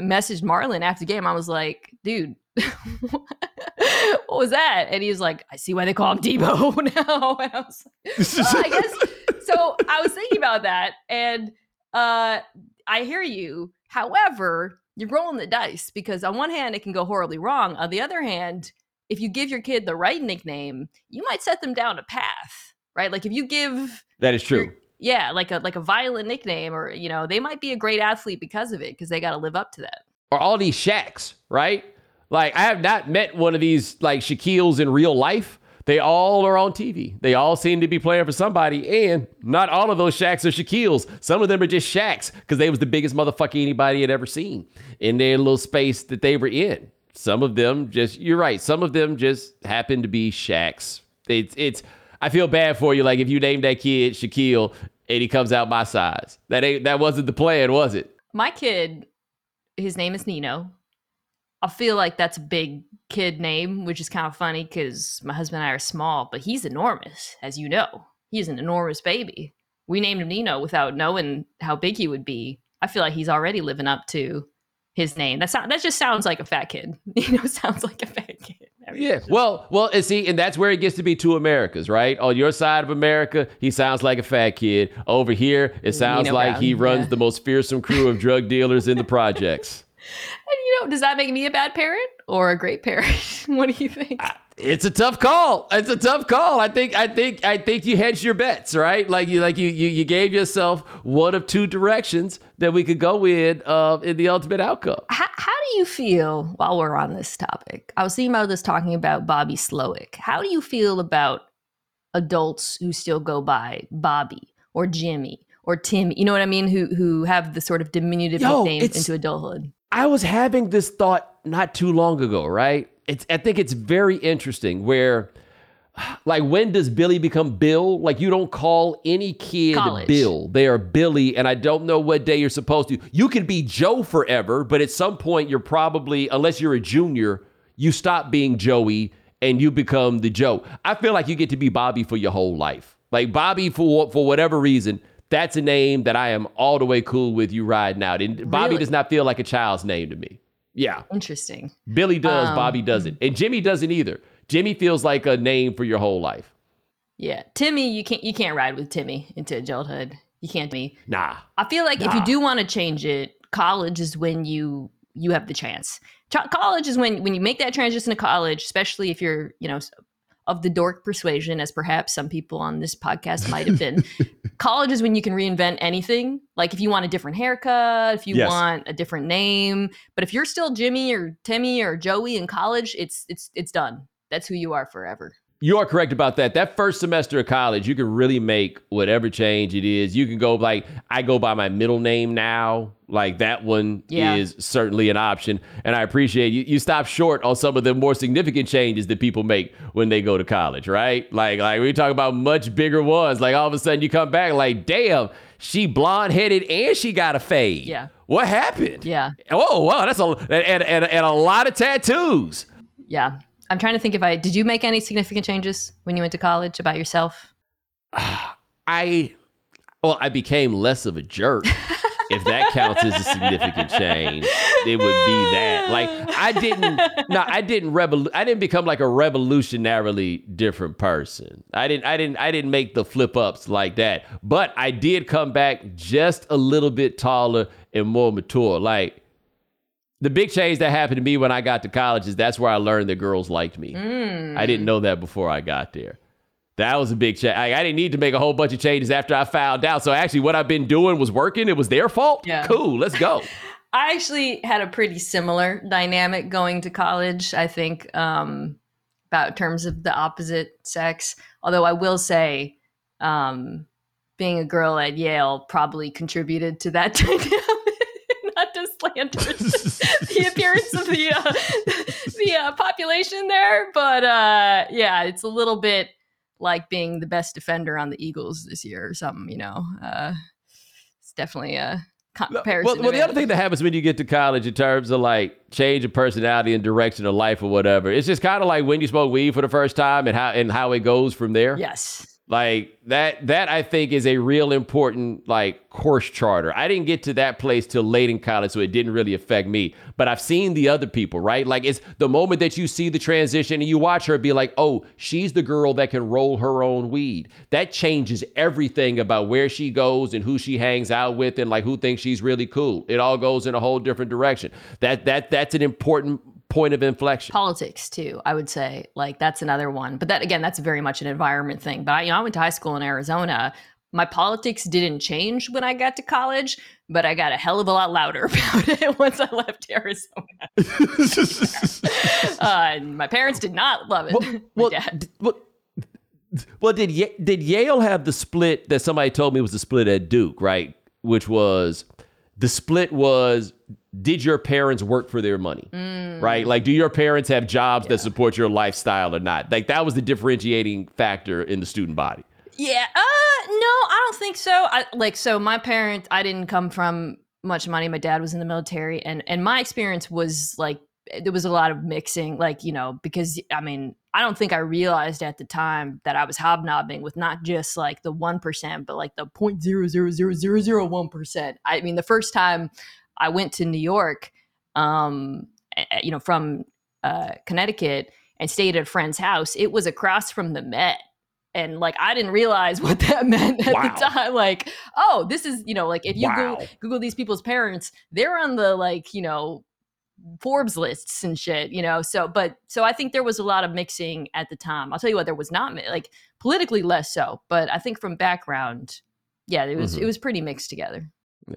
messaged Marlon after the game. I was like, dude. what was that? And he was like, I see why they call him Debo now. And I was like, well, I guess. So I was thinking about that. And uh, I hear you. However, you're rolling the dice because on one hand, it can go horribly wrong. On the other hand, if you give your kid the right nickname, you might set them down a path, right? Like if you give that is true. yeah, like a like a violent nickname, or you know, they might be a great athlete because of it because they got to live up to that. Or all these Shaqs, right? Like I have not met one of these like Shaquille's in real life. They all are on TV. They all seem to be playing for somebody, and not all of those Shaqs are Shaquille's. Some of them are just Shaqs because they was the biggest motherfucker anybody had ever seen in their little space that they were in. Some of them just, you're right. Some of them just happen to be Shaqs. It's, it's. I feel bad for you. Like if you named that kid Shaquille and he comes out my size, that ain't that wasn't the plan, was it? My kid, his name is Nino. I feel like that's a big kid name, which is kind of funny because my husband and I are small, but he's enormous, as you know. He's an enormous baby. We named him Nino without knowing how big he would be. I feel like he's already living up to his name. That sound, that just sounds like a fat kid. You know, sounds like a fat kid. Yeah. Well, well, and see, and that's where it gets to be two Americas, right? On your side of America, he sounds like a fat kid. Over here, it mm, sounds Nino like Brown. he runs yeah. the most fearsome crew of drug dealers in the projects. And you know, does that make me a bad parent or a great parent? what do you think? It's a tough call. It's a tough call. I think. I think. I think you hedged your bets, right? Like you, like you, you, you gave yourself one of two directions that we could go in uh, in the ultimate outcome. How, how do you feel while we're on this topic? I was thinking about this talking about Bobby Slowik. How do you feel about adults who still go by Bobby or Jimmy or Tim? You know what I mean? Who who have the sort of diminutive Yo, into adulthood? I was having this thought not too long ago, right? It's I think it's very interesting where like when does Billy become Bill? Like you don't call any kid College. Bill. They are Billy and I don't know what day you're supposed to. You can be Joe forever, but at some point you're probably unless you're a junior, you stop being Joey and you become the Joe. I feel like you get to be Bobby for your whole life. Like Bobby for for whatever reason that's a name that I am all the way cool with you riding out. And Bobby really? does not feel like a child's name to me. Yeah. Interesting. Billy does, um, Bobby doesn't. And Jimmy doesn't either. Jimmy feels like a name for your whole life. Yeah. Timmy, you can't you can't ride with Timmy into adulthood. You can't be. Nah. I feel like nah. if you do want to change it, college is when you you have the chance. college is when when you make that transition to college, especially if you're, you know, of the dork persuasion, as perhaps some people on this podcast might have been. College is when you can reinvent anything. Like if you want a different haircut, if you yes. want a different name, but if you're still Jimmy or Timmy or Joey in college, it's it's it's done. That's who you are forever. You are correct about that. That first semester of college, you can really make whatever change it is. You can go like I go by my middle name now. Like that one Yeah. is certainly an option. And I appreciate you you stop short on some of the more significant changes that people make when they go to college, right? Like like we talk about much bigger ones. Like all of a sudden you come back like, damn, she blonde headed and she got a fade. Yeah. What happened? Yeah. Oh wow, that's a and, and, and a lot of tattoos. Yeah. I'm trying to think if I did you make any significant changes when you went to college about yourself? I well, I became less of a jerk. if that counts as a significant change, it would be that. Like I didn't no, I didn't revol- I didn't become like a revolutionarily different person. I didn't I didn't I didn't make the flip ups like that. But I did come back just a little bit taller and more mature. Like the big change that happened to me when I got to college is that's where I learned that girls liked me. I didn't know that before I got there. That was a big change. I, I didn't need to make a whole bunch of changes after I found out. So actually, what I've been doing was working. It was their fault. Yeah. Cool. Let's go. I actually had a pretty similar dynamic going to college, I think, um, about terms of the opposite sex. Although I will say, um, being a girl at Yale probably contributed to that dynamic. Not to slander the appearance of the uh, the uh, population there, but uh, yeah, it's a little bit like being the best defender on the Eagles this year or something. You know, uh, it's definitely a comparison. well, well, the other thing that happens when you get to college in terms of like change of personality and direction of life or whatever, it's just kind of like when you smoke weed for the first time and how and how it goes from there. Yes. Like that that I think is a real important like course charter. I didn't get to that place till late in college, so it didn't really affect me. But I've seen the other people, right? Like it's the moment that you see the transition and you watch her be like, oh, she's the girl that can roll her own weed. That changes everything about where she goes and who she hangs out with and like who thinks she's really cool. It all goes in a whole different direction. That that that's an important point of inflection. Politics too, I would say. Like that's another one. But that again, that's very much an environment thing. But I, you know, I went to high school in Arizona. My politics didn't change when I got to college, but I got a hell of a lot louder about it once I left Arizona. uh, my parents did not love it. Well, dad. well, well, did Ye- did Yale have the split that somebody told me was the split at Duke, right? Which was the split was did your parents work for their money, Mm. right? Like, do your parents have jobs that support your lifestyle or not? Like, that was the differentiating factor in the student body. Yeah. Uh no, I don't think so. I like so my parents I didn't come from much money. My dad was in the military and and my experience was like there was a lot of mixing like, you know, because I mean, I don't think I realized at the time that I was hobnobbing with not just like the 1%, but like the point zero zero zero zero zero one percent. I mean, the first time I went to New York um you know, from uh Connecticut and stayed at a friend's house, it was across from the Met and like I didn't realize what that meant at Wow. the time. Like, oh, this is you know, like if you Wow. go, Google these people's parents, they're on the like you know Forbes lists and shit, you know. So, but so I think there was a lot of mixing at the time. I'll tell you what, there was not like politically less so, but I think from background, yeah, it was Mhm. it was pretty mixed together.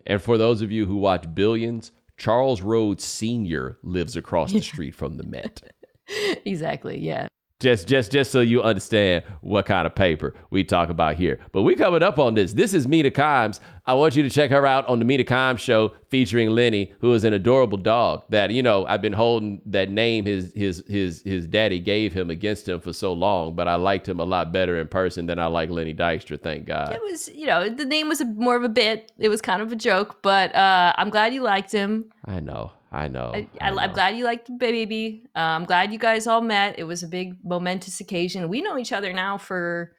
And for those of you who watch Billions, Charles Rhodes Sr. lives across the street from the Met. exactly. Yeah. Just just just so you understand what kind of paper we talk about here. But we coming up on this. This is Mina Kimes. I want you to check her out on the Mina Kimes show featuring Lenny, who is an adorable dog that you know I've been holding that name his his his his daddy gave him against him for so long, but I liked him a lot better in person than I like Lenny Dykstra. Thank God. It was, you know, the name was a, more of a bit. It was kind of a joke, but uh, I'm glad you liked him. I know. I know. I, I, know. I'm glad you liked the baby. Uh, I'm glad you guys all met. It was a big momentous occasion. We know each other now for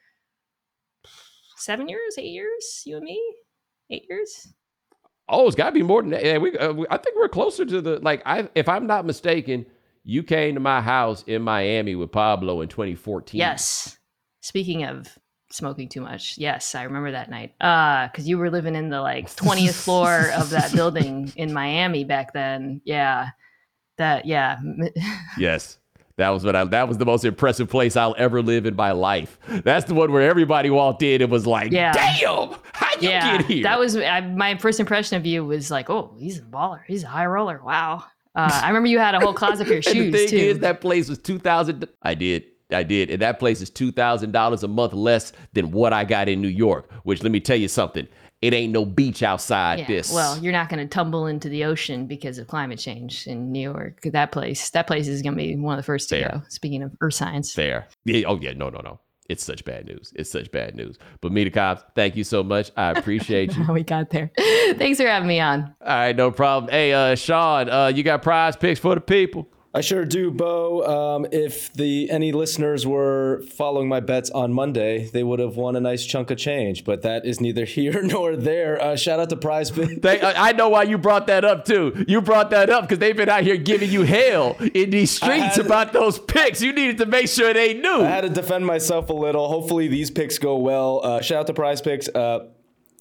seven years, eight years. You and me, eight years. Oh, it's got to be more than that. Yeah, we, uh, we- I think we're closer to the like. I, if I'm not mistaken, you came to my house in Miami with Pablo in 2014. Yes. Speaking of smoking too much, yes, I remember that night. Uh, because you were living in the like 20th floor of that building in Miami back then. Yeah. That yeah. Yes. That was what I, that was the most impressive place I'll ever live in my life. That's the one where everybody walked in and was like, Yeah. "Damn, how you yeah, get here?" that was I, my first impression of you was like, oh, he's a baller, he's a high roller. Wow. Uh, I remember you had a whole closet of your and the shoes thing too. is, that place was 2000. I did. I did. And that place is $2,000 a month less than what I got in New York, which let me tell you something. It ain't no beach outside Yeah, this. Well, you're not going to tumble into the ocean because of climate change in New York. That place, that place is going to be one of the first to go. Speaking of earth science, fair. Yeah, oh, yeah. No, no, no. It's such bad news. It's such bad news. But Mina Kimes, thank you so much. I appreciate you. how we got there. Thanks for having me on. All right, no problem. Hey, uh, Sean, uh, you got PrizePicks for the people? I sure do, Bo. Um, if the any listeners were following my bets on Monday, they would have won a nice chunk of change. But that is neither here nor there. Uh, shout out to PrizePicks. They, I I know why you brought that up too. You brought that up because they've been out here giving you hell in these streets had- about those picks. You needed to make sure they knew. I had to defend myself a little. Hopefully, these picks go well. Uh, shout out to PrizePicks. Uh,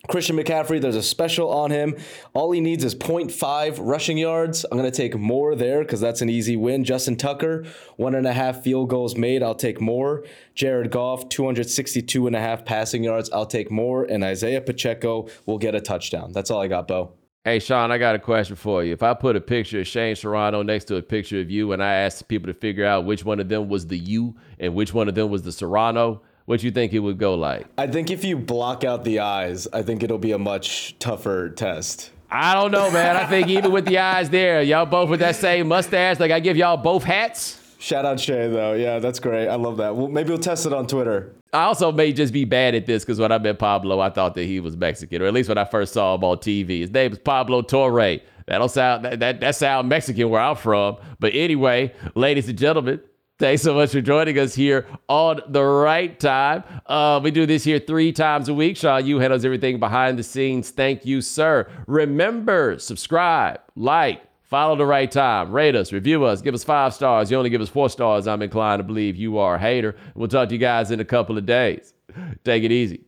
Christian McCaffrey, there's a special on him. All he needs is 0.5 rushing yards. I'm going to take more there because that's an easy win. Justin Tucker, one and a half field goals made. I'll take more. Jared Goff, 262 and a half passing yards. I'll take more. And Isaiah Pacheco will get a touchdown. That's all I got, Bo. Hey, Sean, I got a question for you. If I put a picture of Shane Serrano next to a picture of you and I asked people to figure out which one of them was the you and which one of them was the Serrano, what do you think it would go like? I think if you block out the eyes, I think it'll be a much tougher test. I don't know, man. I think even with the eyes there, y'all both with that same mustache, like I give y'all both hats. Shout out Shay, though. Yeah, that's great. I love that. Well, maybe we'll test it on Twitter. I also may just be bad at this because when I met Pablo, I thought that he was Mexican, or at least when I first saw him on TV. His name is Pablo Torre. That don't sound that that, that sound Mexican where I'm from. But anyway, ladies and gentlemen, thanks so much for joining us here on the right time. Uh, we do this here three times a week. Sean, you handles everything behind the scenes. Thank you, sir. Remember, subscribe, like. Follow the right time. Rate us, review us, give us five stars. You only give us four stars. I'm inclined to believe you are a hater. We'll talk to you guys in a couple of days. Take it easy.